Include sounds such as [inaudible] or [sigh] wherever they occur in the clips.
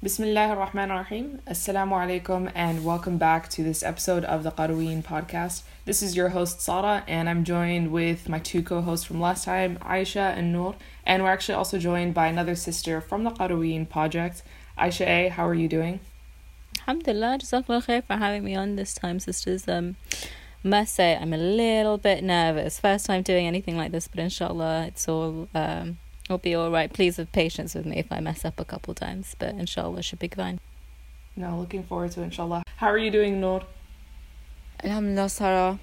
Bismillah ar-Rahman ar-Rahim. Assalamu alaikum and welcome back to this episode of the Qarawiyyin podcast. This is your host Sara and I'm joined with my two co-hosts from last time, Aisha and Noor. And we're actually also joined by another sister from the Qarawiyyin project. Aisha A, how are you doing? Alhamdulillah, Jazakallah khair for having me on this time, sisters. Um, must say I'm a little bit nervous. First time doing anything like this, but inshallah it's all um I'll be all right. Please have patience with me if I mess up a couple times, but inshallah it should be fine. No, looking forward to it, inshallah. How are you doing, Noor? Alhamdulillah, Sarah.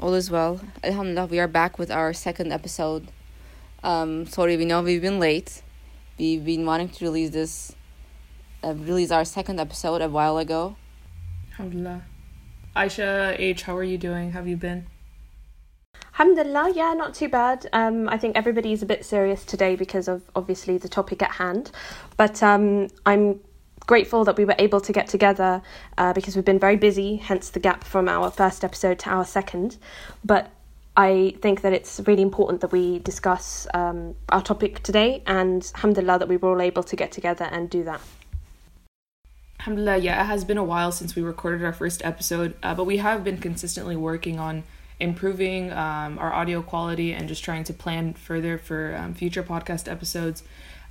All is well. Alhamdulillah, we are back with our second episode. Um, sorry, we know we've been late. We've been wanting to release this, uh, release our second episode a while ago. Alhamdulillah. Aisha H, how are you doing? Have you been? Alhamdulillah, yeah, not too bad. Um, I think everybody's a bit serious today because of obviously the topic at hand. But um, I'm grateful that we were able to get together uh, because we've been very busy, hence the gap from our first episode to our second. But I think that it's really important that we discuss um, our topic today, and alhamdulillah that we were all able to get together and do that. Alhamdulillah, yeah, it has been a while since we recorded our first episode, uh, but we have been consistently working on improving um, our audio quality and just trying to plan further for um, future podcast episodes.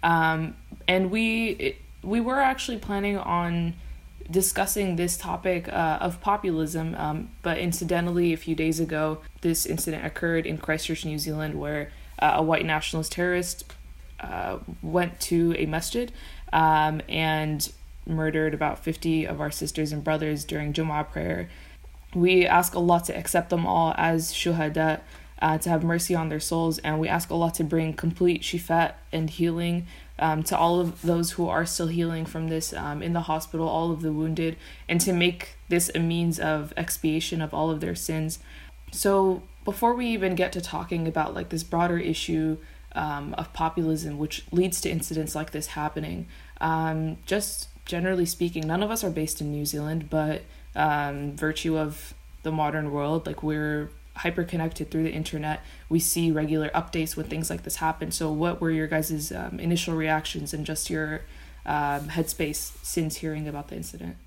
Um, and we it, we were actually planning on discussing this topic uh, of populism, um, but incidentally, a few days ago, this incident occurred in Christchurch, New Zealand, where uh, a white nationalist terrorist uh, went to a masjid um, and murdered about 50 of our sisters and brothers during Jumu'ah prayer we ask Allah to accept them all as shuhada, uh, to have mercy on their souls, and we ask Allah to bring complete shifat and healing um, to all of those who are still healing from this um, in the hospital, all of the wounded, and to make this a means of expiation of all of their sins. So, before we even get to talking about like this broader issue um, of populism, which leads to incidents like this happening, um, just generally speaking, none of us are based in New Zealand, but um, virtue of the modern world. Like we're hyper connected through the internet. We see regular updates when things like this happen. So, what were your guys' um, initial reactions and just your um, headspace since hearing about the incident?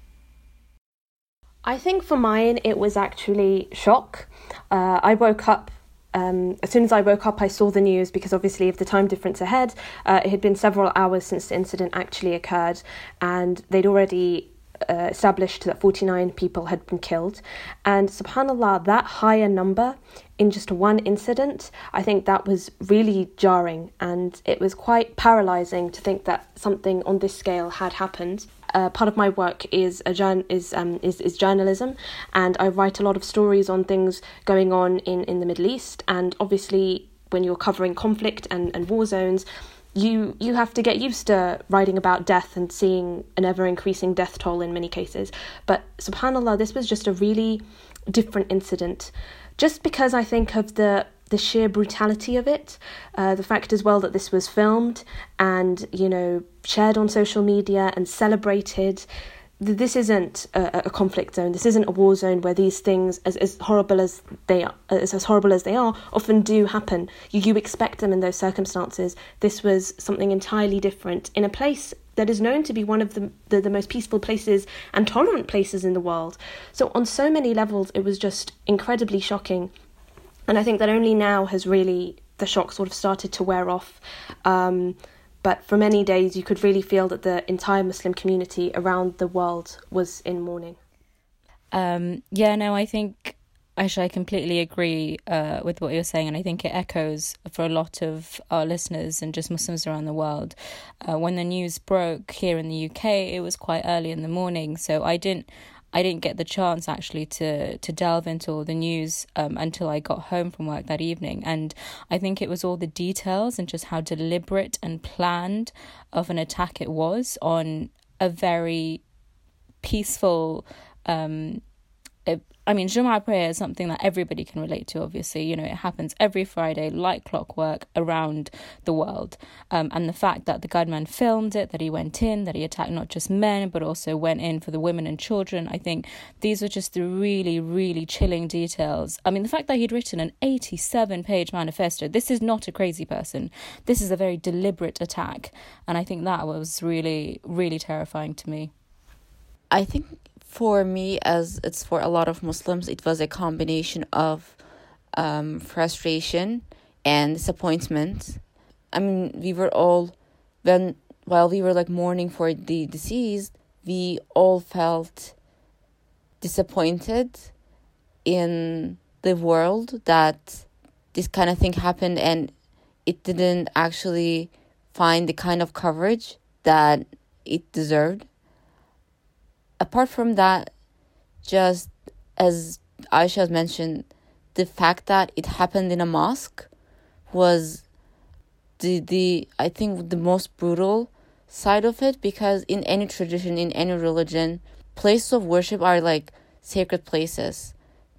I think for mine, it was actually shock. Uh, I woke up um, as soon as I woke up, I saw the news because obviously of the time difference ahead. Uh, it had been several hours since the incident actually occurred, and they'd already uh, established that 49 people had been killed. And subhanAllah, that higher number in just one incident, I think that was really jarring and it was quite paralyzing to think that something on this scale had happened. Uh, part of my work is a journ- is, um, is is journalism, and I write a lot of stories on things going on in, in the Middle East. And obviously, when you're covering conflict and, and war zones, you you have to get used to writing about death and seeing an ever increasing death toll in many cases. But subhanallah, this was just a really different incident. Just because I think of the the sheer brutality of it, uh, the fact as well that this was filmed and you know shared on social media and celebrated this isn't a, a, conflict zone. This isn't a war zone where these things, as, as horrible as they are, as, as horrible as they are, often do happen. You you expect them in those circumstances. This was something entirely different in a place that is known to be one of the, the, the most peaceful places and tolerant places in the world. So on so many levels, it was just incredibly shocking, and I think that only now has really the shock sort of started to wear off. Um, but for many days, you could really feel that the entire Muslim community around the world was in mourning. Um, yeah, no, I think actually I completely agree uh, with what you're saying, and I think it echoes for a lot of our listeners and just Muslims around the world. Uh, when the news broke here in the UK, it was quite early in the morning, so I didn't. I didn't get the chance actually to to delve into all the news um, until I got home from work that evening, and I think it was all the details and just how deliberate and planned of an attack it was on a very peaceful um, I mean, Jumu'ah prayer is something that everybody can relate to, obviously. You know, it happens every Friday, like clockwork, around the world. Um, and the fact that the gunman filmed it, that he went in, that he attacked not just men, but also went in for the women and children, I think these are just the really, really chilling details. I mean, the fact that he'd written an 87 page manifesto, this is not a crazy person. This is a very deliberate attack. And I think that was really, really terrifying to me. I think for me, as it's for a lot of Muslims, it was a combination of um, frustration and disappointment. I mean, we were all, when while we were like mourning for the deceased, we all felt disappointed in the world that this kind of thing happened and it didn't actually find the kind of coverage that it deserved apart from that, just as Aisha has mentioned, the fact that it happened in a mosque was the the I think the most brutal side of it because in any tradition, in any religion, places of worship are like sacred places.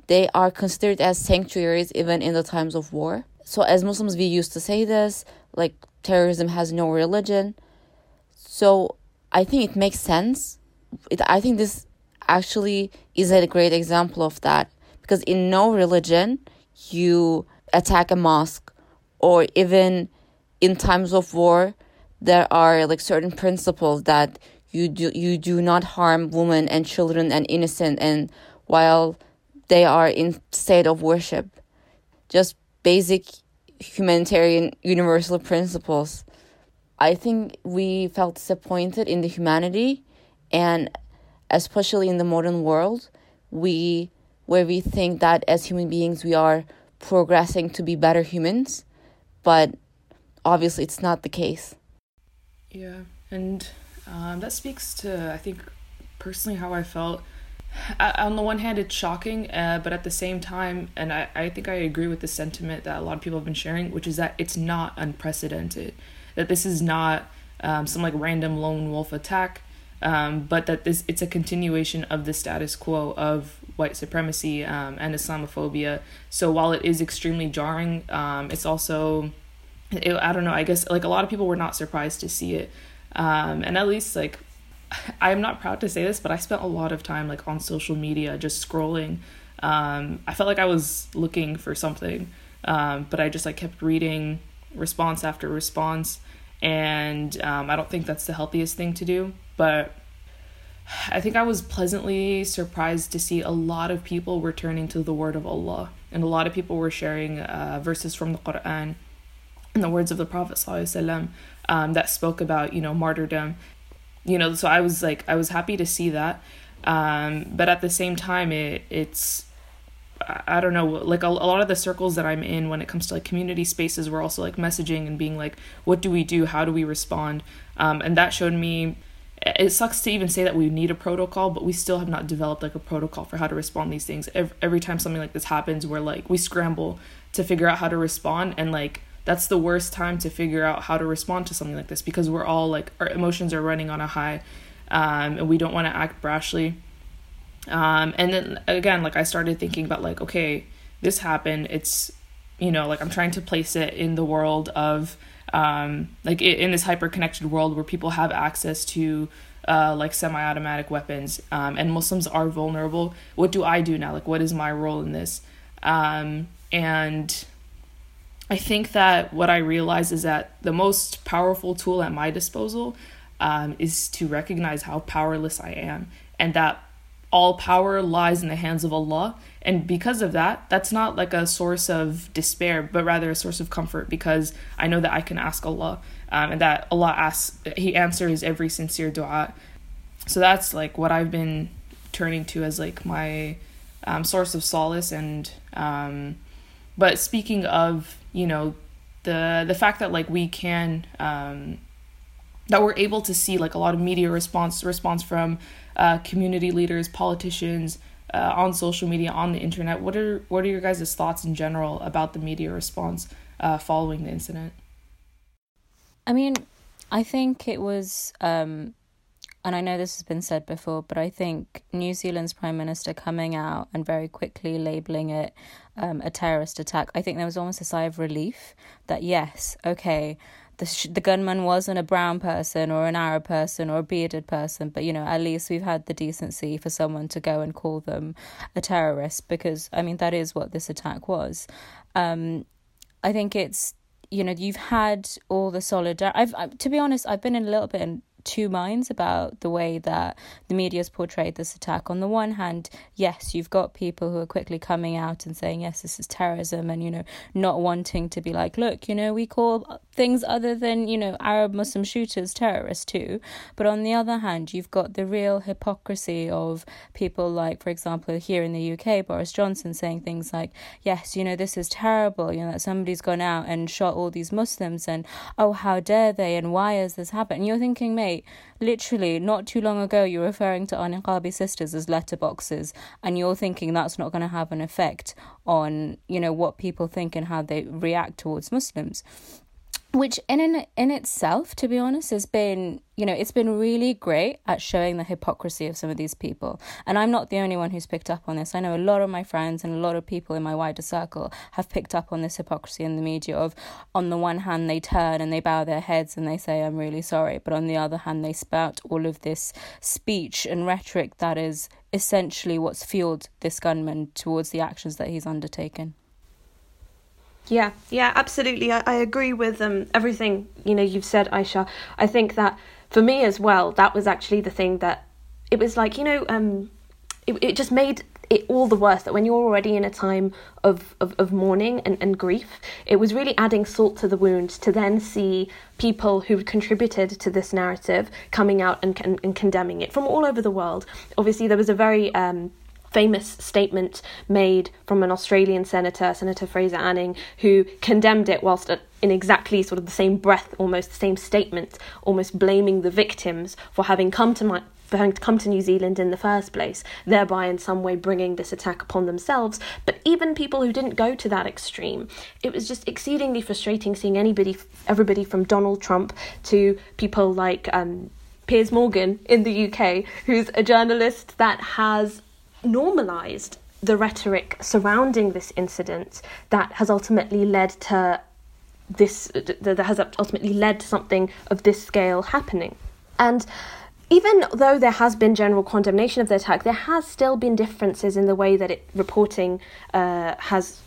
They are considered as sanctuaries even in the times of war. So as Muslims we used to say this, like terrorism has no religion. So I think it makes sense it, I think this actually is a great example of that. Because in no religion you attack a mosque or even in times of war there are like certain principles that you do you do not harm women and children and innocent and while they are in state of worship. Just basic humanitarian universal principles. I think we felt disappointed in the humanity and especially in the modern world we where we think that as human beings we are progressing to be better humans but obviously it's not the case. Yeah and um, that speaks to i think personally how i felt. On the one hand it's shocking uh, but at the same time and I, I think i agree with the sentiment that a lot of people have been sharing which is that it's not unprecedented. That this is not um, some like random lone wolf attack um, but that this it's a continuation of the status quo of white supremacy um, and Islamophobia. So while it is extremely jarring, um, it's also it, I don't know. I guess like a lot of people were not surprised to see it, um, and at least like [laughs] I'm not proud to say this, but I spent a lot of time like on social media just scrolling. Um, I felt like I was looking for something, um, but I just like kept reading response after response, and I don't think that's the healthiest thing to do but I think I was pleasantly surprised to see a lot of people returning to the word of Allah, and a lot of people were sharing uh, verses from the Quran and the words of the Prophet um, that spoke about you know martyrdom. You know, so I was like I was happy to see that, um, but at the same time, it it's I don't know, like a, a lot of the circles that I'm in when it comes to like community spaces, we're also like messaging and being like, what do we do? How do we respond? Um, and that showed me it sucks to even say that we need a protocol, but we still have not developed like a protocol for how to respond to these things. Every, every time something like this happens, we're like we scramble to figure out how to respond, and like that's the worst time to figure out how to respond to something like this because we're all like our emotions are running on a high, um, and we don't want to act brashly. Um, and then again, like I started thinking about like okay, this happened. It's you know like I'm trying to place it in the world of um, like in this hyper connected world where people have access to uh, like semi-automatic weapons um, and muslims are vulnerable what do i do now? Like what is my role in this? Um, and i think that what i realize is that the most powerful tool at my disposal um, is to recognize how powerless i am and that all power lies in the hands of allah. And because of that that's not like a source of despair but rather a source of comfort because i know that i can ask allah um, and that allah asks he answers every sincere dua. So that's like what i've been turning to as like my um, source of solace and um, but speaking of you know the the fact that like we can um, that we're able to see like a lot of media response response from uh, community leaders politicians uh, on social media, on the internet. What are what are your guys' thoughts in general about the media response uh, following the incident? I mean, I think it was um, and I know this has been said before, but I think New Zealand's Prime Minister coming out and very quickly labeling it um, a terrorist attack, I think there was almost a sigh of relief that, yes, okay, the, sh- the gunman wasn't a brown person or an Arab person or a bearded person, but you know, at least we've had the decency for someone to go and call them a terrorist because, I mean, that is what this attack was. Um, I think it's you know you've had all the solidarity. I've, I've to be honest, I've been in a little bit in two minds about the way that the media has portrayed this attack. On the one hand, yes, you've got people who are quickly coming out and saying, yes, this is terrorism, and, you know, not wanting to be like, look, you know, we call things other than, you know, Arab Muslim shooters terrorists too. But on the other hand, you've got the real hypocrisy of people like, for example, here in the UK, Boris Johnson saying things like, yes, you know, this is terrible, you know, that somebody's gone out and shot all these Muslims, and oh, how dare they, and why has this happened? And you're thinking, mate, literally not too long ago you're referring to our niqabi sisters as letterboxes and you're thinking that's not going to have an effect on you know what people think and how they react towards muslims which in, in in itself to be honest has been you know it's been really great at showing the hypocrisy of some of these people. And i'm not the only one who's picked up on this. I know a lot of my friends and a lot of people in my wider circle have picked up on this hypocrisy in the media of on the one hand they turn and they bow their heads and they say i'm really sorry. But on the other hand they spout all of this speech and rhetoric that is essentially what's fueled this gunman towards the actions that he's undertaken yeah, yeah, absolutely. I, I agree with um, everything you know you've said, Aisha. I think that for me as well, that was actually the thing that it was like you know, um, it it just made it all the worse that when you're already in a time of, of, of mourning and, and grief, it was really adding salt to the wound to then see people who contributed to this narrative coming out and, and, and condemning it from all over the world. Obviously, there was a very um, famous statement made from an Australian senator, Senator Fraser Anning, who condemned it whilst in exactly sort of the same breath, almost the same statement, almost blaming the victims for having come to my, for having come to New Zealand in the first place, thereby in some way bringing this attack upon themselves. But even people who didn't go to that extreme, it was just exceedingly frustrating seeing anybody, everybody from Donald Trump to people like um, Piers Morgan in the UK, who's a journalist that has normalized the rhetoric surrounding this incident that has ultimately led to this that has ultimately led to something of this scale happening. And even though there has been general condemnation of the attack there has still been differences in the way that it reporting uh, has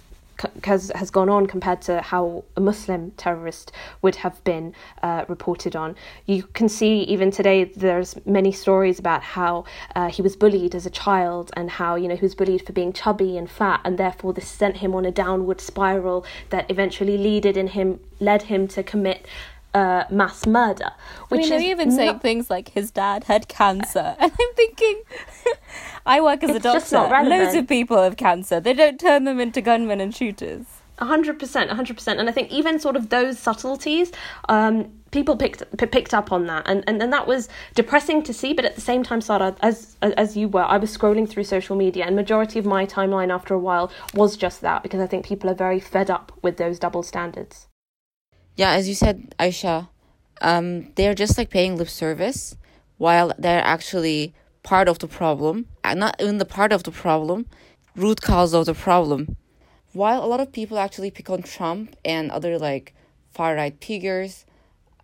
has has gone on compared to how a Muslim terrorist would have been uh, reported on. You can see even today there's many stories about how uh, he was bullied as a child and how you know he was bullied for being chubby and fat and therefore this sent him on a downward spiral that eventually leaded in him led him to commit uh, mass murder. Which I mean, they even not... saying things like his dad had cancer, [laughs] and I'm thinking, [laughs] I work as it's a doctor. Loads of people have cancer. They don't turn them into gunmen and shooters. hundred percent, hundred percent. And I think even sort of those subtleties, um, people picked p- picked up on that, and, and and that was depressing to see. But at the same time, Sarah, as as you were, I was scrolling through social media, and majority of my timeline after a while was just that because I think people are very fed up with those double standards yeah, as you said, Aisha, um, they're just like paying lip service while they're actually part of the problem, and not even the part of the problem, root cause of the problem. While a lot of people actually pick on Trump and other like far right figures,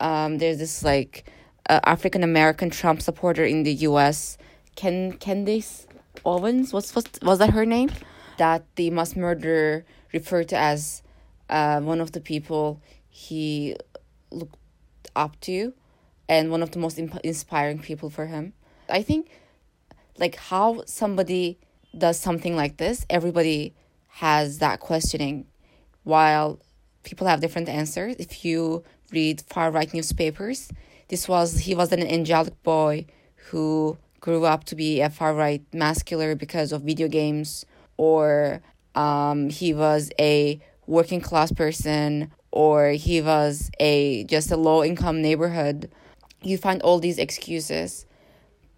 um, there's this like uh, African American Trump supporter in the U.S. Ken Candace Owens, what's, what's was that her name? That the mass murderer referred to as uh, one of the people he looked up to and one of the most imp- inspiring people for him. I think like how somebody does something like this, everybody has that questioning while people have different answers. If you read far right newspapers, this was he was an angelic boy who grew up to be a far right masculine because of video games or um, he was a working class person or he was a just a low income neighborhood you find all these excuses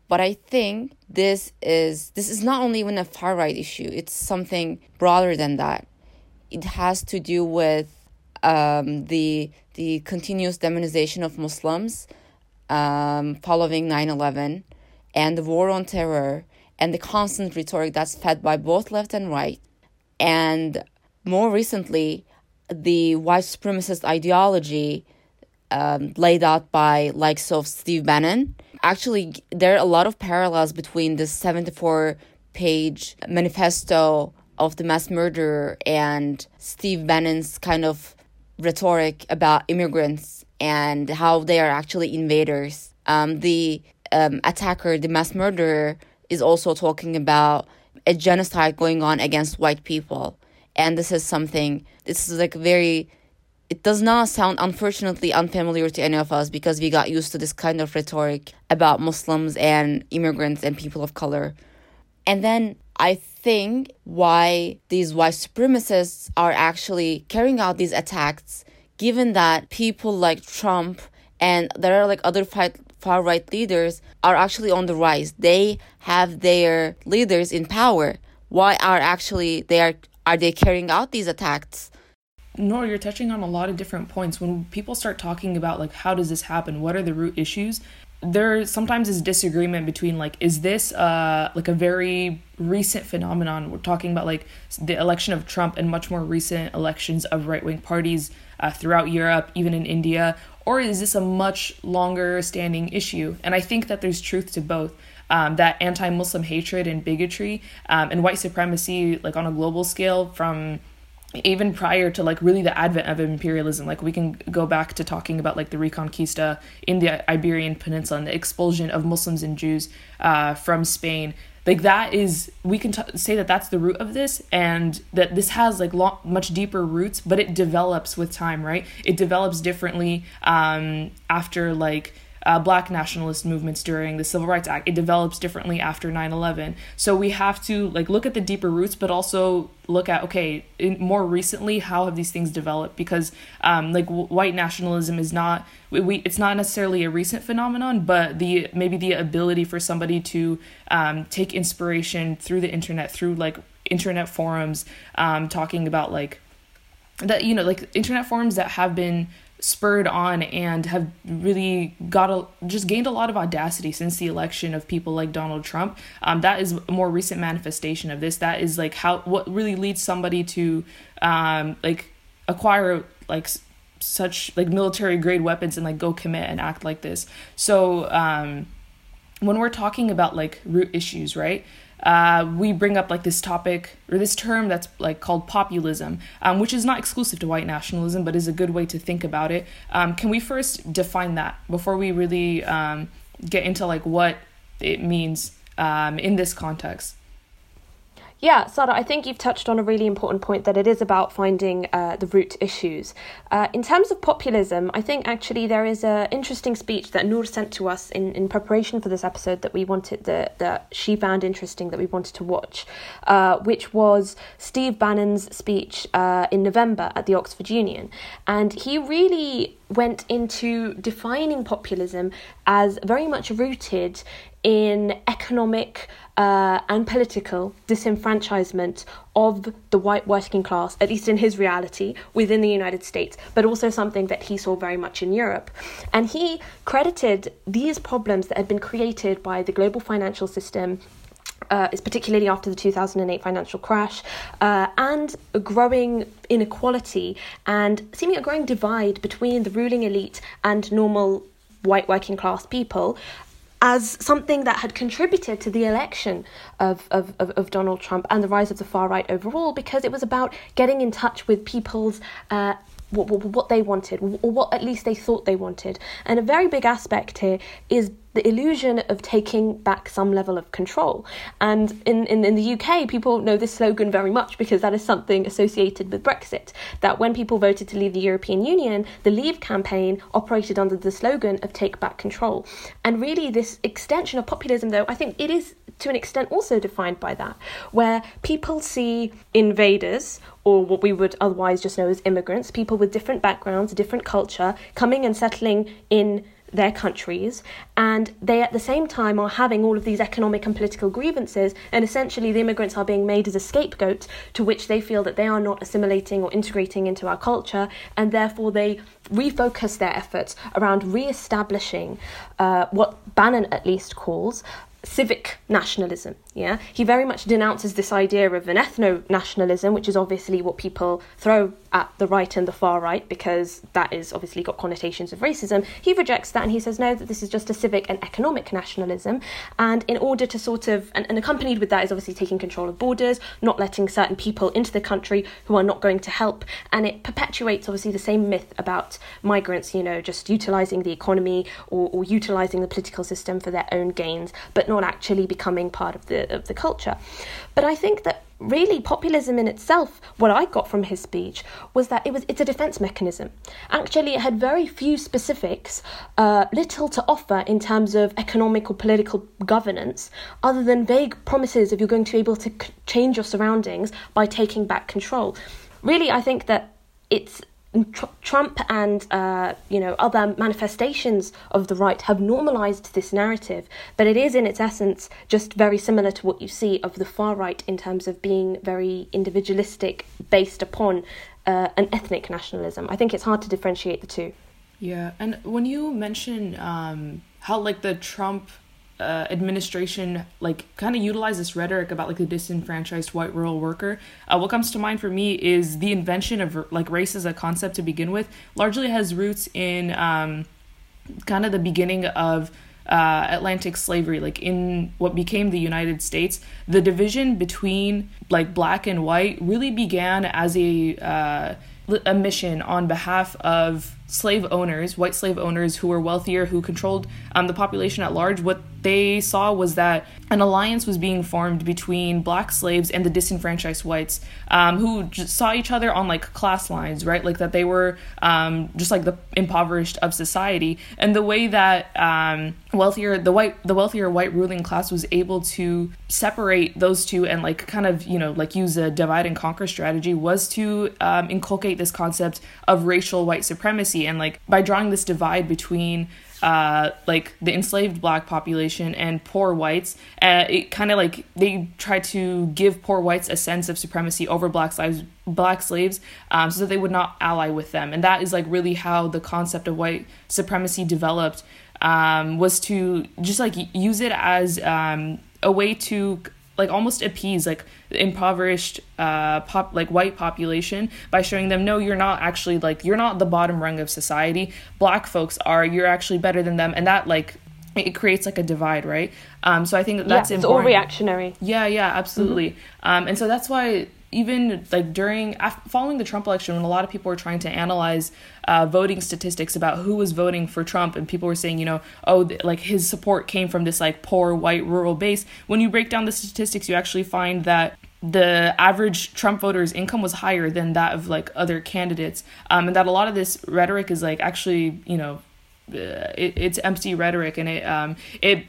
but i think this is this is not only even a far right issue it's something broader than that it has to do with um, the the continuous demonization of muslims um, following 9 11 and the war on terror and the constant rhetoric that's fed by both left and right. And more recently, the white supremacist ideology um, laid out by likes of Steve Bannon. Actually, there are a lot of parallels between the 74 page manifesto of the mass murderer and Steve Bannon's kind of rhetoric about immigrants and how they are actually invaders. Um, the um, attacker, the mass murderer, is also talking about a genocide going on against white people. And this is something, this is like very, it does not sound unfortunately unfamiliar to any of us because we got used to this kind of rhetoric about Muslims and immigrants and people of color. And then I think why these white supremacists are actually carrying out these attacks, given that people like Trump and there are like other far right leaders are actually on the rise. They have their leaders in power. Why are actually they are are they carrying out these attacks? No, you're touching on a lot of different points. When people start talking about like how does this happen? What are the root issues? there sometimes is disagreement between like is this uh like a very recent phenomenon we're talking about like the election of Trump and much more recent elections of right-wing parties uh, throughout Europe even in India or is this a much longer standing issue and I think that there's truth to both um, that anti-Muslim hatred and bigotry um, and white supremacy like on a global scale from even prior to like really the advent of imperialism. Like we can go back to talking about like the reconquista in the iberian peninsula and the expulsion of muslims and jews uh, from spain. Like that is we can t- say that that's the root of this and that this has like long, much deeper roots but it develops with time right? It develops differently um, after like uh, black nationalist movements during the Civil Rights Act. It develops differently after 9/11. So we have to like look at the deeper roots, but also look at okay, in, more recently, how have these things developed? Because um, like w- white nationalism is not we, we, it's not necessarily a recent phenomenon, but the maybe the ability for somebody to um, take inspiration through the internet, through like internet forums, um, talking about like that you know like internet forums that have been spurred on and have really got a just gained a lot of audacity since the election of people like Donald Trump. Um, that is a more recent manifestation of this. That is like how what really leads somebody to um, like acquire like such like military grade weapons and like go commit and act like this. So um, when we're talking about like root issues, right? Uh, we bring up like this topic or this term that's like called populism, um, which is not exclusive to white nationalism, but is a good way to think about it. Um, can we first define that before we really um, get into like what it means um, in this context? Yeah, Sara, I think you've touched on a really important point that it is about finding uh, the root issues. Uh, in terms of populism, I think actually there is an interesting speech that Noor sent to us in, in preparation for this episode that we wanted that that she found interesting that we wanted to watch, uh, which was Steve Bannon's speech uh, in November at the Oxford Union, and he really went into defining populism as very much rooted in economic uh, and political disenfranchisement of the white working class, at least in his reality, within the United States, but also something that he saw very much in Europe. And he credited these problems that had been created by the global financial system uh, is particularly after the 2008 financial crash, uh, and a growing inequality and seeming a growing divide between the ruling elite and normal white working class people as something that had contributed to the election of, of, of, of, Donald Trump and the rise of the far right overall, because it was about getting in touch with people's uh, what, what, what they wanted, or what at least they thought they wanted. And a very big aspect here is the illusion of taking back some level of control. And in, in, in the UK, people know this slogan very much because that is something associated with Brexit. That when people voted to leave the European Union, the Leave campaign operated under the slogan of take back control. And really, this extension of populism, though, I think it is to an extent also defined by that, where people see invaders or what we would otherwise just know as immigrants, people with different backgrounds, different culture, coming and settling in their countries, and they at the same time are having all of these economic and political grievances, and essentially the immigrants are being made as a scapegoat to which they feel that they are not assimilating or integrating into our culture, and therefore they refocus their efforts around re establishing uh, what Bannon at least calls civic nationalism. Yeah, he very much denounces this idea of an ethno nationalism, which is obviously what people throw at the right and the far right because that is obviously got connotations of racism. He rejects that and he says no, that this is just a civic and economic nationalism. And in order to sort of, and, and accompanied with that is obviously taking control of borders, not letting certain people into the country who are not going to help. And it perpetuates obviously the same myth about migrants, you know, just utilizing the economy or, or utilizing the political system for their own gains, but not actually becoming part of the of the culture. But I think that really populism in itself what i got from his speech was that it was it's a defense mechanism actually it had very few specifics uh, little to offer in terms of economic or political governance other than vague promises of you're going to be able to c- change your surroundings by taking back control really i think that it's Trump and uh, you know other manifestations of the right have normalized this narrative, but it is in its essence just very similar to what you see of the far right in terms of being very individualistic, based upon uh, an ethnic nationalism. I think it's hard to differentiate the two. Yeah, and when you mention um, how like the Trump uh, administration like kind of utilize this rhetoric about like the disenfranchised white rural worker. Uh, what comes to mind for me is the invention of like race as a concept to begin with largely has roots in um, kind of the beginning of uh, Atlantic slavery, like in what became the United States, the division between like black and white really began as a uh, a mission on behalf of slave owners, white slave owners who were wealthier, who controlled um, the population at large. What they saw was that an alliance was being formed between black slaves and the disenfranchised whites um, who saw each other on like class lines, right? Like that they were um, just like the impoverished of society. And the way that um, wealthier, the white, the wealthier white ruling class was able to separate those two and like kind of, you know, like use a divide and conquer strategy was to um, inculcate this concept of racial white supremacy. And like by drawing this divide between uh, like the enslaved black population and poor whites. Uh, it kind of like they try to give poor whites a sense of supremacy over black slaves, black slaves, um, so that they would not ally with them. And that is like really how the concept of white supremacy developed. Um, was to just like use it as um, a way to like almost appease like impoverished uh pop like white population by showing them no you're not actually like you're not the bottom rung of society. Black folks are. You're actually better than them. And that like it creates like a divide right? Um so i think that that's yeah, it's important. all reactionary yeah yeah absolutely. Mm-hmm. um and so that's why even like during following the Trump election, when a lot of people were trying to analyze uh, voting statistics about who was voting for Trump, and people were saying, you know, oh, like his support came from this like poor white rural base. When you break down the statistics, you actually find that the average Trump voter's income was higher than that of like other candidates, um, and that a lot of this rhetoric is like actually, you know, uh, it, it's empty rhetoric, and it um, it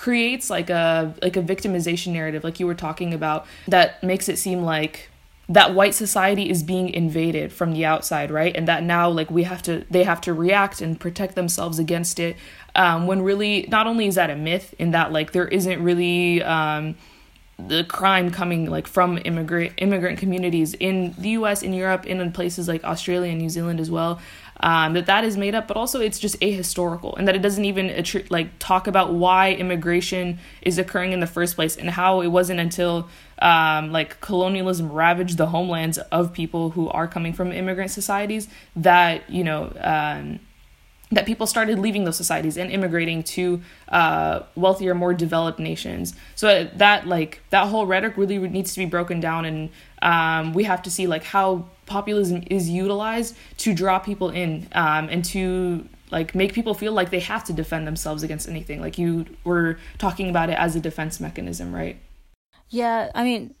creates like a like a victimization narrative like you were talking about that makes it seem like that white society is being invaded from the outside right? And that now like we have to they have to react and protect themselves against it. Um, when really not only is that a myth in that like there isn't really um, the crime coming like from immigrant immigrant communities in the US in Europe and in places like Australia and New Zealand as well um, that that is made up, but also it's just ahistorical, and that it doesn't even like talk about why immigration is occurring in the first place, and how it wasn't until um, like colonialism ravaged the homelands of people who are coming from immigrant societies that you know. Um, that people started leaving those societies and immigrating to uh, wealthier, more developed nations. So that like that whole rhetoric really needs to be broken down, and um, we have to see like how populism is utilized to draw people in um, and to like make people feel like they have to defend themselves against anything. Like you were talking about it as a defense mechanism right? Yeah i mean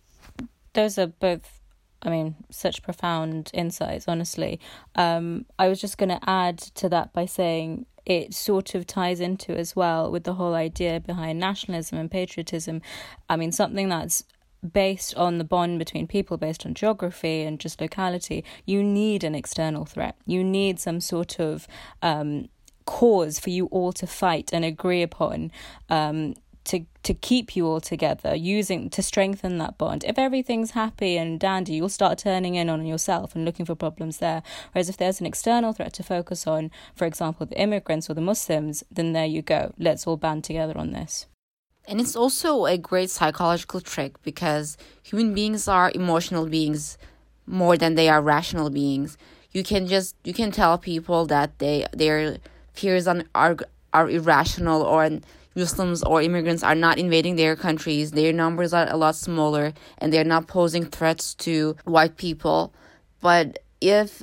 those are both i mean such profound insights honestly. Um, i was just going to add to that by saying it sort of ties into as well with the whole idea behind nationalism and patriotism. I mean something that's based on the bond between people, based on geography and just locality, you need an external threat. You need some sort of um, cause for you all to fight and agree upon um, to to keep you all together using to strengthen that bond. If everything's happy and dandy you'll start turning in on yourself and looking for problems there. Whereas if there's an external threat to focus on for example the immigrants or the muslims then there you go. Let's all band together on this and it's also a great psychological trick because human beings are emotional beings more than they are rational beings you can just you can tell people that they their fears are are irrational or Muslims or immigrants are not invading their countries. Their numbers are a lot smaller and they're not posing threats to white people. But if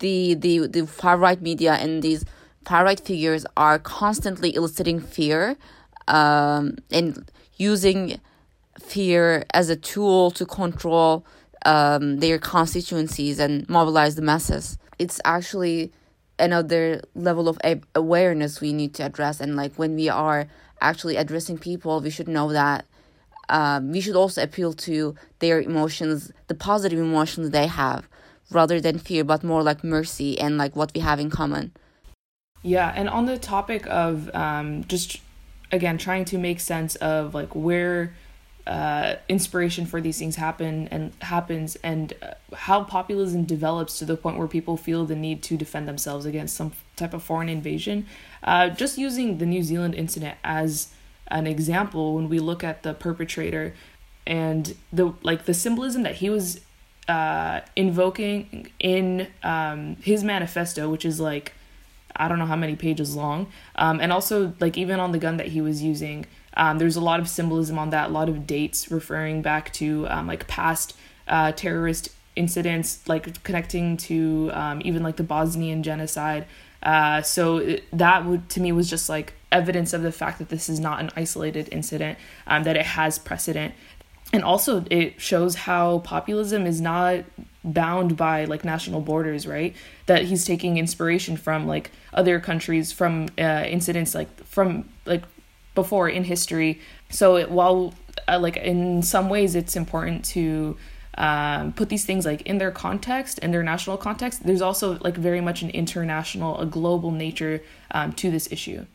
the the, the far right media and these far right figures are constantly eliciting fear um, and using fear as a tool to control um, their constituencies and mobilize the masses. It's actually another level of awareness we need to address and like when we are actually addressing people we should know that um, we should also appeal to their emotions the positive emotions they have rather than fear but more like mercy and like what we have in common yeah and on the topic of um, just again trying to make sense of like where uh, inspiration for these things happen and happens and uh, how populism develops to the point where people feel the need to defend themselves against some type of foreign invasion. Uh, just using the new zealand incident as an example when we look at the perpetrator and the like the symbolism that he was uh, invoking in um, his manifesto which is like i don't know how many pages long um, and also like even on the gun that he was using um, there's a lot of symbolism on that, a lot of dates referring back to um, like past uh, terrorist incidents, like connecting to um, even like the Bosnian genocide. Uh, so that would to me was just like evidence of the fact that this is not an isolated incident, um, that it has precedent, and also it shows how populism is not bound by like national borders right that he's taking inspiration from like other countries from uh, incidents like from like before in history. So it, while uh, like in some ways it's important to um, put these things like in their context in their national context, there's also like very much an international, a global nature um, to this issue.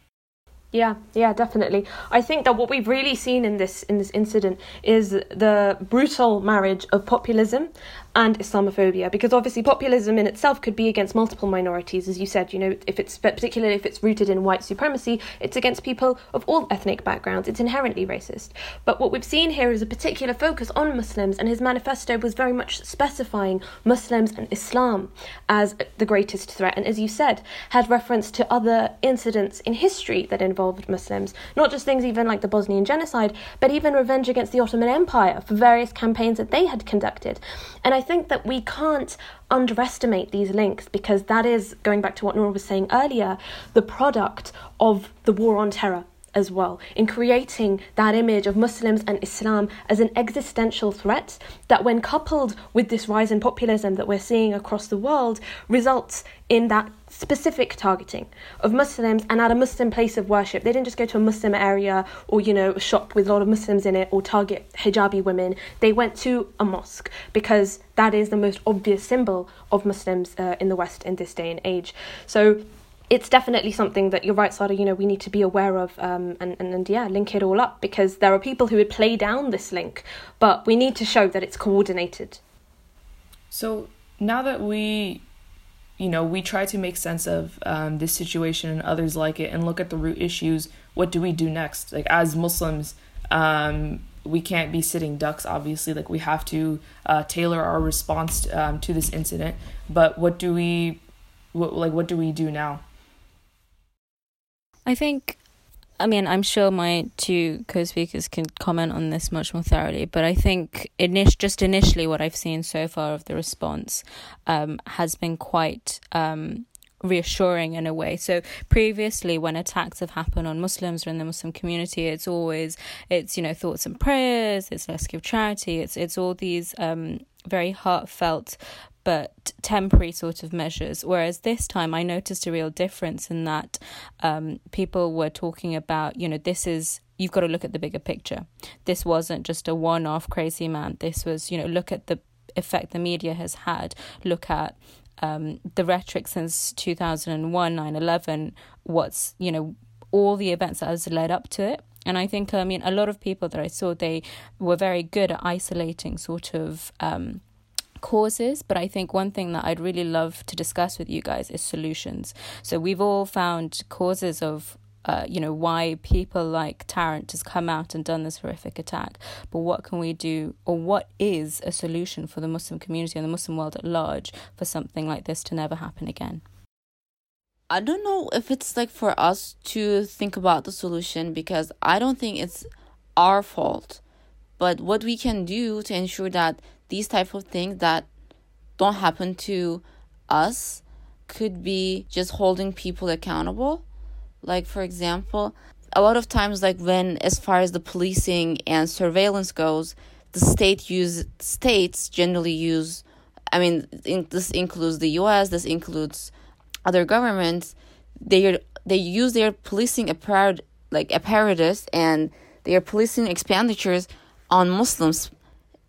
Yeah, yeah, definitely. I think that what we've really seen in this in this incident is the brutal marriage of populism and Islamophobia, because obviously populism in itself could be against multiple minorities, as you said. You know, if it's particularly if it's rooted in white supremacy, it's against people of all ethnic backgrounds. It's inherently racist. But what we've seen here is a particular focus on Muslims, and his manifesto was very much specifying Muslims and Islam as the greatest threat. And as you said, had reference to other incidents in history that involved Muslims, not just things even like the Bosnian genocide, but even revenge against the Ottoman Empire for various campaigns that they had conducted. And I think that we can't underestimate these links because that is, going back to what Nora was saying earlier, the product of the war on terror as well in creating that image of Muslims and Islam as an existential threat that, when coupled with this rise in populism that we're seeing across the world, results in that specific targeting of Muslims and at a Muslim place of worship. They didn't just go to a Muslim area or, you know, a shop with a lot of Muslims in it or target hijabi women. They went to a mosque because that is the most obvious symbol of Muslims uh, in the West in this day and age. So it's definitely something that you're right, Sara, you know, we need to be aware of um, and, and, and, yeah, link it all up because there are people who would play down this link, but we need to show that it's coordinated. So now that we, you know, we try to make sense of um, this situation and others like it and look at the root issues, what do we do next? Like, as Muslims, um, we can't be sitting ducks, obviously. Like, we have to uh, tailor our response um, to this incident. But what do we, what, like, what do we do now? I think, I mean, I'm sure my two co speakers can comment on this much more thoroughly, but I think init- just initially what I've seen so far of the response um, has been quite. Um, reassuring in a way. So previously when attacks have happened on Muslims or in the Muslim community, it's always it's, you know, thoughts and prayers, it's let's give charity, it's it's all these um very heartfelt but temporary sort of measures. Whereas this time, I noticed a real difference in that um, people were talking about, you know, this is you've got to look at the bigger picture. This wasn't just a one off crazy man. This was, you know, look at the effect the media has had. Look at um, the rhetoric since 2001, 9 11, what's, you know, all the events that has led up to it. And I think, I mean, a lot of people that I saw, they were very good at isolating sort of um, causes. But I think one thing that I'd really love to discuss with you guys is solutions. So we've all found causes of uh, you know, why people like Tarrant has come out and done this horrific attack. But what can we do, or what is a solution for the Muslim community and the Muslim world at large for something like this to never happen again? I don't know if it's like for us to think about the solution because I don't think it's our fault. But what we can do to ensure that these type of things that don't happen to us could be just holding people accountable like, for example, a lot of times, like when as far as the policing and surveillance goes, the state use states generally use. I mean, in, this includes the U.S. This includes other governments. They they use their policing apparat like apparatus and their policing expenditures on Muslims.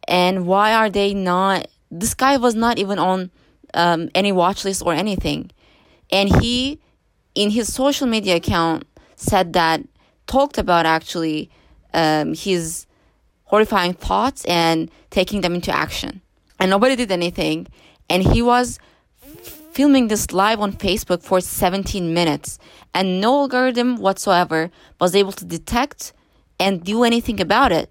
And why are they not? This guy was not even on um, any watch list or anything, and he in his social media account said that talked about actually um, his horrifying thoughts and taking them into action. And nobody did anything. And he was filming this live on facebook for 17 minutes. And no algorithm whatsoever was able to detect and do anything about it.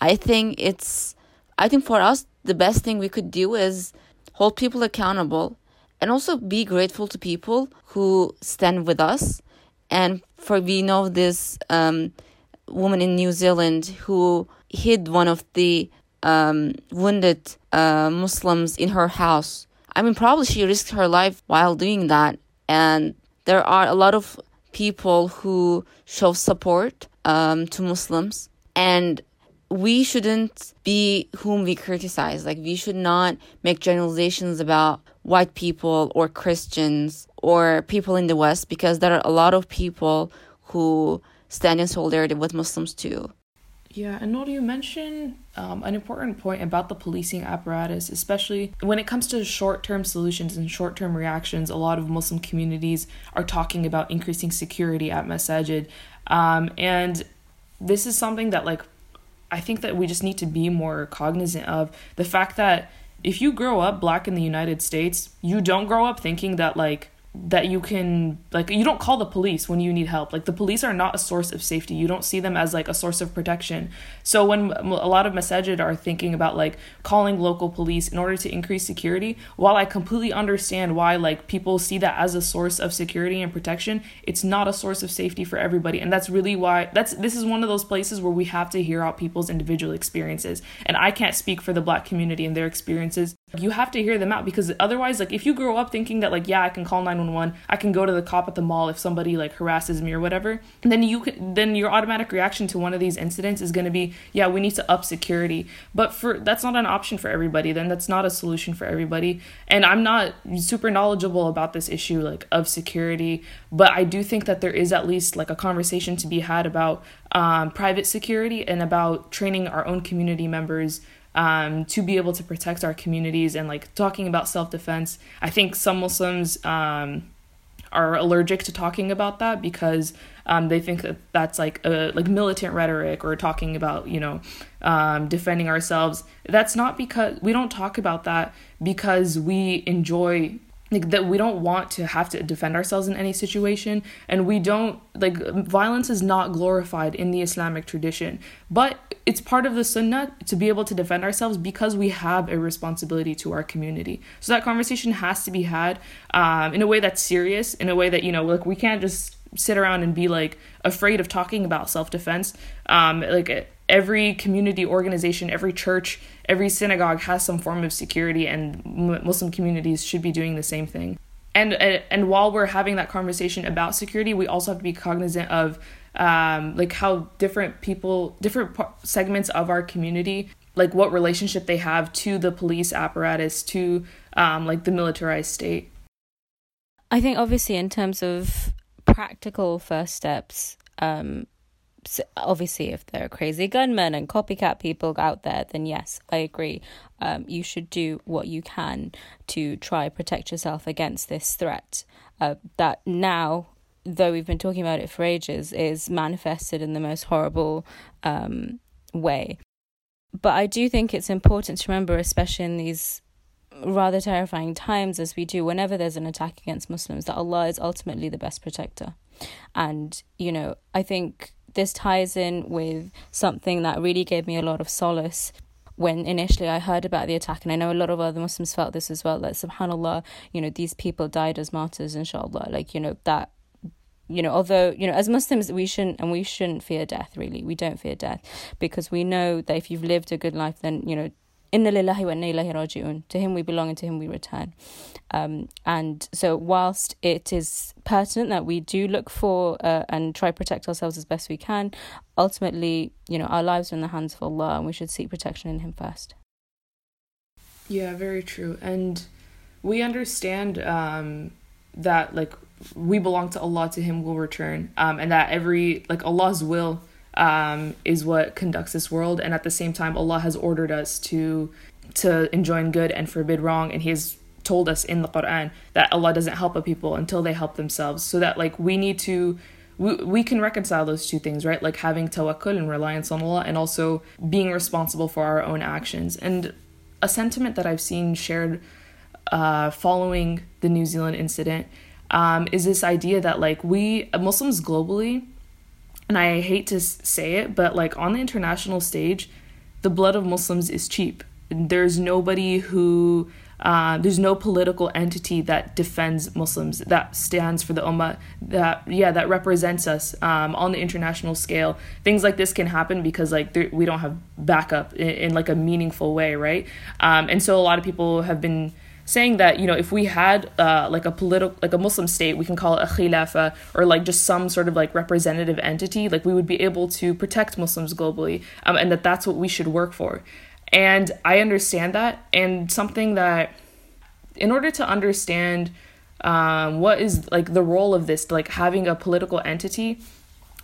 I think it's i think for us the best thing we could do is hold people accountable and also be grateful to people who stand with us. And for we know this um, woman in New Zealand who hid one of the um, wounded uh, Muslims in her house. I mean, probably she risked her life while doing that. And there are a lot of people who show support um, to Muslims. And we shouldn't be whom we criticize. Like, we should not make generalizations about white people or Christians or people in the West because there are a lot of people who stand in solidarity with Muslims too. Yeah, and Noor, you mentioned um, an important point about the policing apparatus, especially when it comes to short term solutions and short term reactions. A lot of Muslim communities are talking about increasing security at masajid. Um, and this is something that, like, I think that we just need to be more cognizant of the fact that if you grow up black in the United States, you don't grow up thinking that like that you can like you don't call the police when you need help. Like the police are not a source of safety. You don't see them as like a source of protection. So when a lot of masajid are thinking about like calling local police in order to increase security while i completely understand why like people see that as a source of security and protection it's not a source of safety for everybody. And that's really why that's this is one of those places where we have to hear out people's individual experiences. And i can't speak for the black community and their experiences you have to hear them out because otherwise like if you grow up thinking that like yeah i can call 911 i can go to the cop at the mall if somebody like harasses me or whatever then you can then your automatic reaction to one of these incidents is going to be yeah we need to up security. But for that's not an option for everybody then that's not a solution for everybody. And i'm not super knowledgeable about this issue like of security but i do think that there is at least like a conversation to be had about um, private security and about training our own community members um, to be able to protect our communities and like talking about self defense. I think some Muslims um, are allergic to talking about that because um, they think that that's like a like militant rhetoric or talking about you know um, defending ourselves. That's not because we don't talk about that because we enjoy like that we don't want to have to defend ourselves in any situation and we don't like violence is not glorified in the islamic tradition. But it's part of the sunnah to be able to defend ourselves because we have a responsibility to our community. So that conversation has to be had um, in a way that's serious in a way that you know like we can't just sit around and be like afraid of talking about self-defense. Um, like every community organization every church every synagogue has some form of security and muslim communities should be doing the same thing. And and while we're having that conversation about security we also have to be cognizant of um, like how different people different segments of our community like what relationship they have to the police apparatus to um, like the militarized state. I think obviously in terms of practical first steps um, obviously, if there are crazy gunmen and copycat people out there, then yes, I agree. Um, you should do what you can to try protect yourself against this threat. Uh, that now, though we've been talking about it for ages, is manifested in the most horrible um, way. But I do think it's important to remember, especially in these rather terrifying times as we do whenever there's an attack against Muslims, that Allah is ultimately the best protector. And, you know, I think this ties in with something that really gave me a lot of solace when initially I heard about the attack, and I know a lot of other Muslims felt this as well, that subhanAllah, you know, these people died as martyrs, inshallah. Like, you know, that you know although you know as muslims we shouldn't and we shouldn't fear death really. We don't fear death. Because we know that if you've lived a good life then you know Inna lillahi wa inna ilahi raji'un. To him we belong and to him we return. Um, and so, whilst it is pertinent that we do look for uh, and try protect ourselves as best we can, ultimately, you know, our lives are in the hands of Allah and we should seek protection in Him first. Yeah, very true. And we understand um, that, like, we belong to Allah, to Him will return, um, and that every, like, Allah's will um, is what conducts this world, and at the same time, Allah has ordered us to to enjoin good and forbid wrong, and He has told us in the Quran that Allah doesn't help a people until they help themselves. So that like we need to we, we can reconcile those two things, right? Like having tawakkul and reliance on Allah and also being responsible for our own actions. And a sentiment that I've seen shared uh, following the New Zealand incident um, is this idea that like we Muslims globally and I hate to say it, but like on the international stage, the blood of Muslims is cheap. There's nobody who, uh, there's no political entity that defends Muslims, that stands for the Ummah, that, yeah, that represents us um, on the international scale. Things like this can happen because like we don't have backup in, in, like a meaningful way, right? Um, and so a lot of people have been saying that you know if we had uh, like a political like a muslim state we can call it a khilafa or like just some sort of like representative entity like we would be able to protect muslims globally um, and that that's what we should work for. And i understand that. And something that in order to understand um, what is like the role of this like having a political entity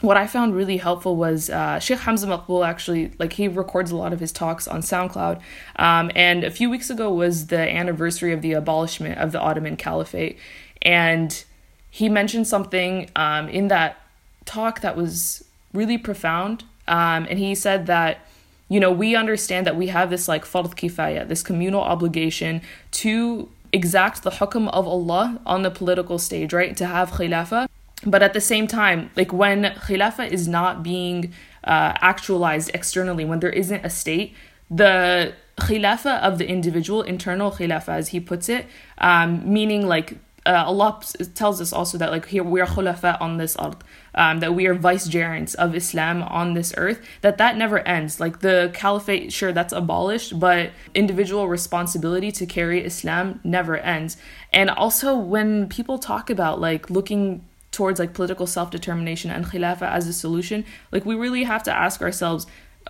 what I found really helpful was uh, Sheikh Hamza Maqbool actually, like he records a lot of his talks on SoundCloud. Um, and a few weeks ago was the anniversary of the abolishment of the Ottoman Caliphate. And he mentioned something um, in that talk that was really profound. Um, and he said that, you know, we understand that we have this like fard kifaya, this communal obligation to exact the hukm of Allah on the political stage, right? To have khilafah but at the same time like when khilafah is not being uh, actualized externally when there isn't a state the khilafah of the individual internal khilafah as he puts it um, meaning like uh, Allah tells us also that like here we are khulafa on this earth, um, that we are vicegerents of Islam on this earth, that that never ends. Like the caliphate, sure that's abolished, but individual responsibility to carry Islam never ends. And also when people talk about like looking towards like political self-determination and khilafah as a solution like we really have to ask ourselves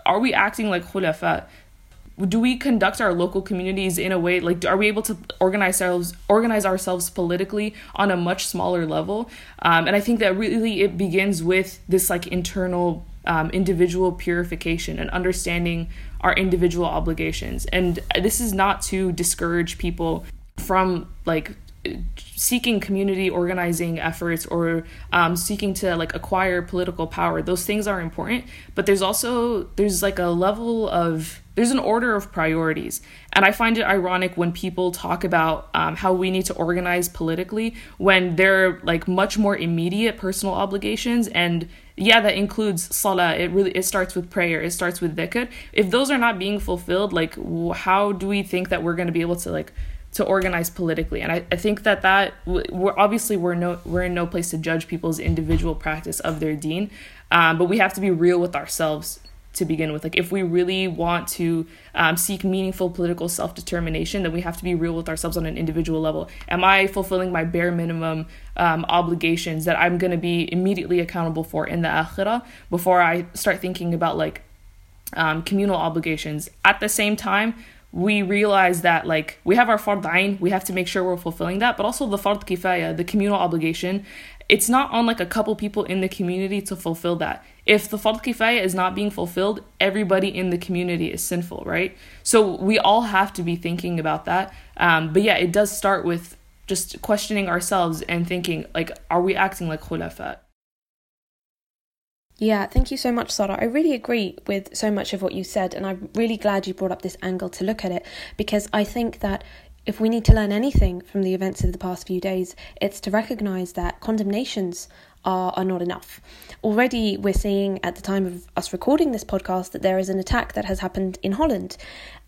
are we acting like khulafa? Do we conduct our local communities in a way like are we able to organize ourselves organize ourselves politically on a much smaller level? Um, and i think that really it begins with this like internal um, individual purification and understanding our individual obligations. And this is not to discourage people from like seeking community organizing efforts or um, seeking to like acquire political power those things are important but there's also there's like a level of there's an order of priorities. And i find it ironic when people talk about um, how we need to organize politically when there are like much more immediate personal obligations. And yeah that includes salah. It really it starts with prayer. It starts with dhikr. If those are not being fulfilled like how do we think that we're going to be able to like to organize politically. And I, I think that that we're obviously we're no we're in no place to judge people's individual practice of their deen um, but we have to be real with ourselves to begin with. Like if we really want to um, seek meaningful political self-determination then we have to be real with ourselves on an individual level. Am i fulfilling my bare minimum um, obligations that i'm going to be immediately accountable for in the akhirah before i start thinking about like um, communal obligations? At the same time we realize that like we have our fard ain, we have to make sure we're fulfilling that, but also the fard kifaya, the communal obligation, it's not on like a couple people in the community to fulfill that. If the fard kifaya is not being fulfilled, everybody in the community is sinful, right? So we all have to be thinking about that. Um, but yeah, it does start with just questioning ourselves and thinking like, are we acting like khulafa? Yeah, thank you so much, Sara. I really agree with so much of what you said, and I'm really glad you brought up this angle to look at it because I think that if we need to learn anything from the events of the past few days, it's to recognize that condemnations are, are not enough. Already, we're seeing at the time of us recording this podcast that there is an attack that has happened in Holland.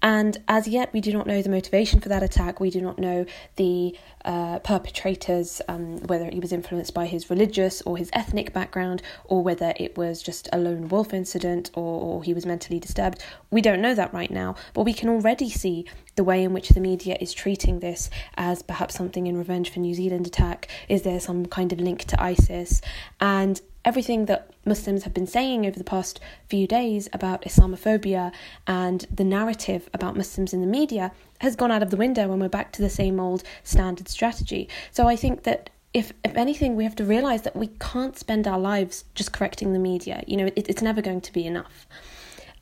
And as yet, we do not know the motivation for that attack. We do not know the uh, perpetrators, um, whether he was influenced by his religious or his ethnic background, or whether it was just a lone wolf incident or, or he was mentally disturbed. We don't know that right now, but we can already see the way in which the media is treating this as perhaps something in revenge for New Zealand attack. Is there some kind of link to ISIS? And everything that Muslims have been saying over the past few days about Islamophobia and the narrative about Muslims in the media has gone out of the window and we're back to the same old standard strategy. So I think that if if anything, we have to realize that we can't spend our lives just correcting the media. You know, it, it's never going to be enough.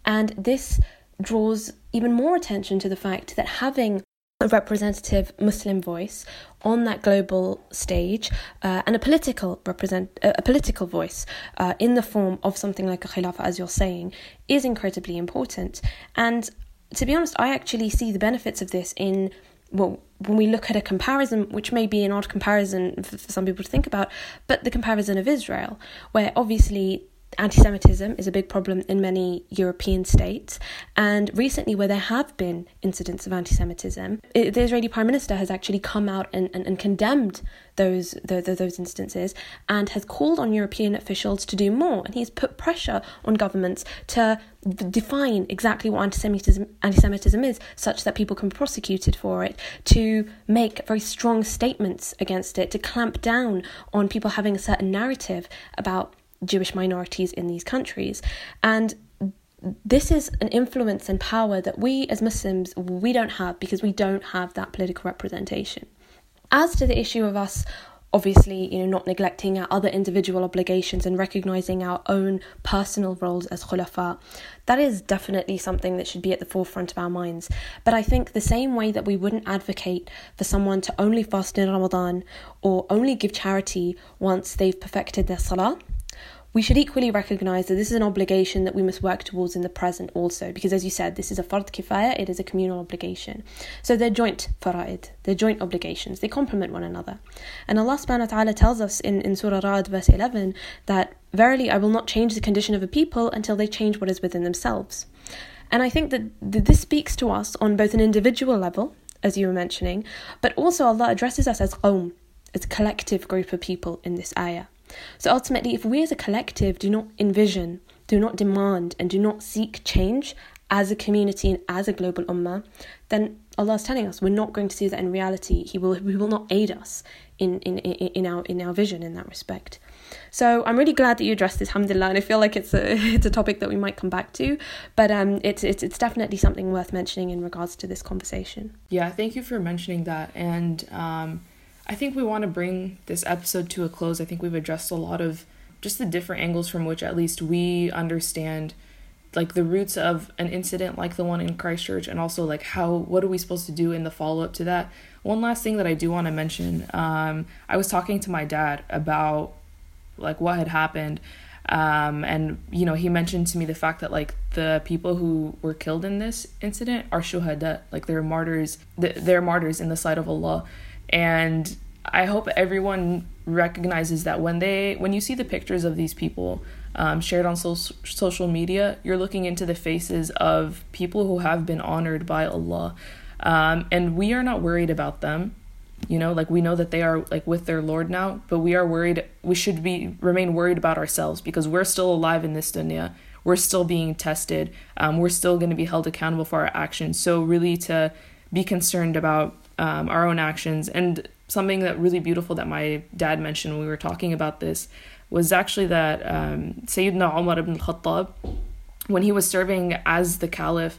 And this draws even more attention to the fact that having a representative Muslim voice on that global stage uh, and a political represent uh, a political voice uh, in the form of something like a khilafah as you're saying is incredibly important. And to be honest I actually see the benefits of this in well when we look at a comparison which may be an odd comparison for, for some people to think about but the comparison of Israel where obviously Anti Semitism is a big problem in many European states, and recently, where there have been incidents of anti Semitism, the Israeli Prime Minister has actually come out and, and, and condemned those, the, the, those instances and has called on European officials to do more. And he's put pressure on governments to define exactly what anti-Semitism, anti-Semitism is, such that people can be prosecuted for it, to make very strong statements against it, to clamp down on people having a certain narrative about Jewish minorities in these countries. And this is an influence and power that we as Muslims we don't have because we don't have that political representation. As to the issue of us obviously, you know, not neglecting our other individual obligations and recognizing our own personal roles as khulafa, that is definitely something that should be at the forefront of our minds. But I think the same way that we wouldn't advocate for someone to only fast in Ramadan or only give charity once they've perfected their salah, we should equally recognize that this is an obligation that we must work towards in the present also, because as you said, this is a fard kifaya, it is a communal obligation. So they're joint fara'id, they're joint obligations, they complement one another. And Allah subhanahu wa ta'ala tells us in, in Surah Ra'd verse 11 that, Verily, I will not change the condition of a people until they change what is within themselves. And I think that this speaks to us on both an individual level, as you were mentioning, but also Allah addresses us as qawm, as a collective group of people in this ayah. So ultimately, if we as a collective do not envision, do not demand, and do not seek change as a community and as a global ummah, then Allah is telling us we're not going to see that in reality. He will He will not aid us in, in, in, our in our vision in that respect. So I'm really glad that you addressed this, alhamdulillah, and I feel like it's a [laughs] it's a topic that we might come back to, but um, it's it's it's definitely something worth mentioning in regards to this conversation. Yeah, thank you for mentioning that, and um, I think we want to bring this episode to a close. I think we've addressed a lot of just the different angles from which at least we understand like the roots of an incident like the one in Christchurch and also like how what are we supposed to do in the follow up to that. One last thing that I do want to mention, um, I was talking to my dad about like what had happened. Um, and you know he mentioned to me the fact that like the people who were killed in this incident are shuhada like they're martyrs they're martyrs in the sight of Allah and I hope everyone recognizes that when they when you see the pictures of these people um, shared on so- social media, you're looking into the faces of people who have been honored by Allah, um, and we are not worried about them. You know, like we know that they are like with their Lord now, but we are worried. We should be remain worried about ourselves because we're still alive in this dunya. We're still being tested. Um, we're still going to be held accountable for our actions. So really, to be concerned about um, our own actions. And something that really beautiful that my dad mentioned when we were talking about this was actually that um, Sayyidina Umar ibn al-Khattab, when he was serving as the caliph,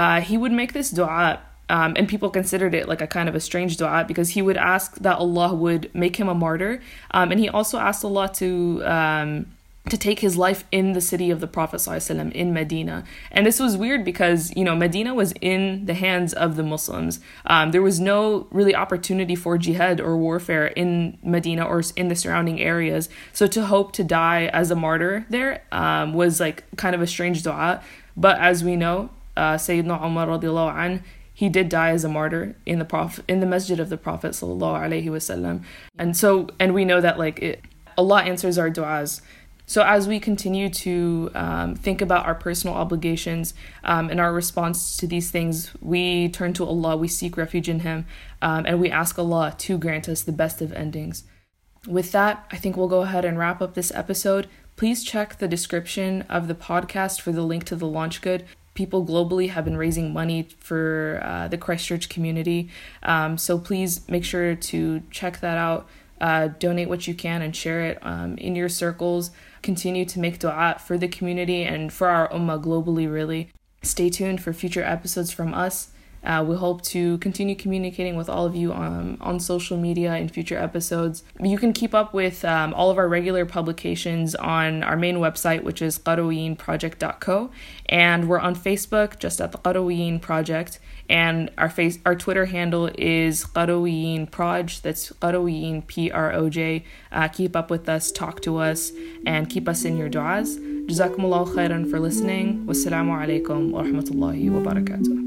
uh, he would make this dua Um, and people considered it like a kind of a strange dua because he would ask that Allah would make him a martyr. Um, and he also asked Allah to um, to take his life in the city of the Prophet ﷺ in Medina. And this was weird because, you know, Medina was in the hands of the Muslims. Um, there was no really opportunity for jihad or warfare in Medina or in the surrounding areas. So to hope to die as a martyr there um, was like kind of a strange dua. But as we know, uh, Sayyidina Umar radiallahu anh, he did die as a martyr in the prophet in the masjid of the prophet sallallahu alaihi wasallam and so and we know that like it, allah answers our du'as so, as we continue to um, think about our personal obligations um, and our response to these things, we turn to Allah, we seek refuge in Him, um, and we ask Allah to grant us the best of endings. With that, I think we'll go ahead and wrap up this episode. Please check the description of the podcast for the link to the LaunchGood. People globally have been raising money for uh, the Christchurch community, um, so please make sure to check that out. Uh, donate what you can and share it um, in your circles continue to make dua for the community and for our ummah globally, really. Stay tuned for future episodes from us. Uh, we hope to continue communicating with all of you on, on social media in future episodes. You can keep up with um, all of our regular publications on our main website, which is qarawiyyinproject.co, and we're on Facebook just at the Qarawiyyin Project, and our face, our Twitter handle is Qarawiyyin Proj. That's Qarawiyyin P R O J. Uh, keep up with us, talk to us, and keep us in your du'as. Jazakumullah khairan for listening. Wassalamu alaikum wa rahmatullahi wa barakatuh.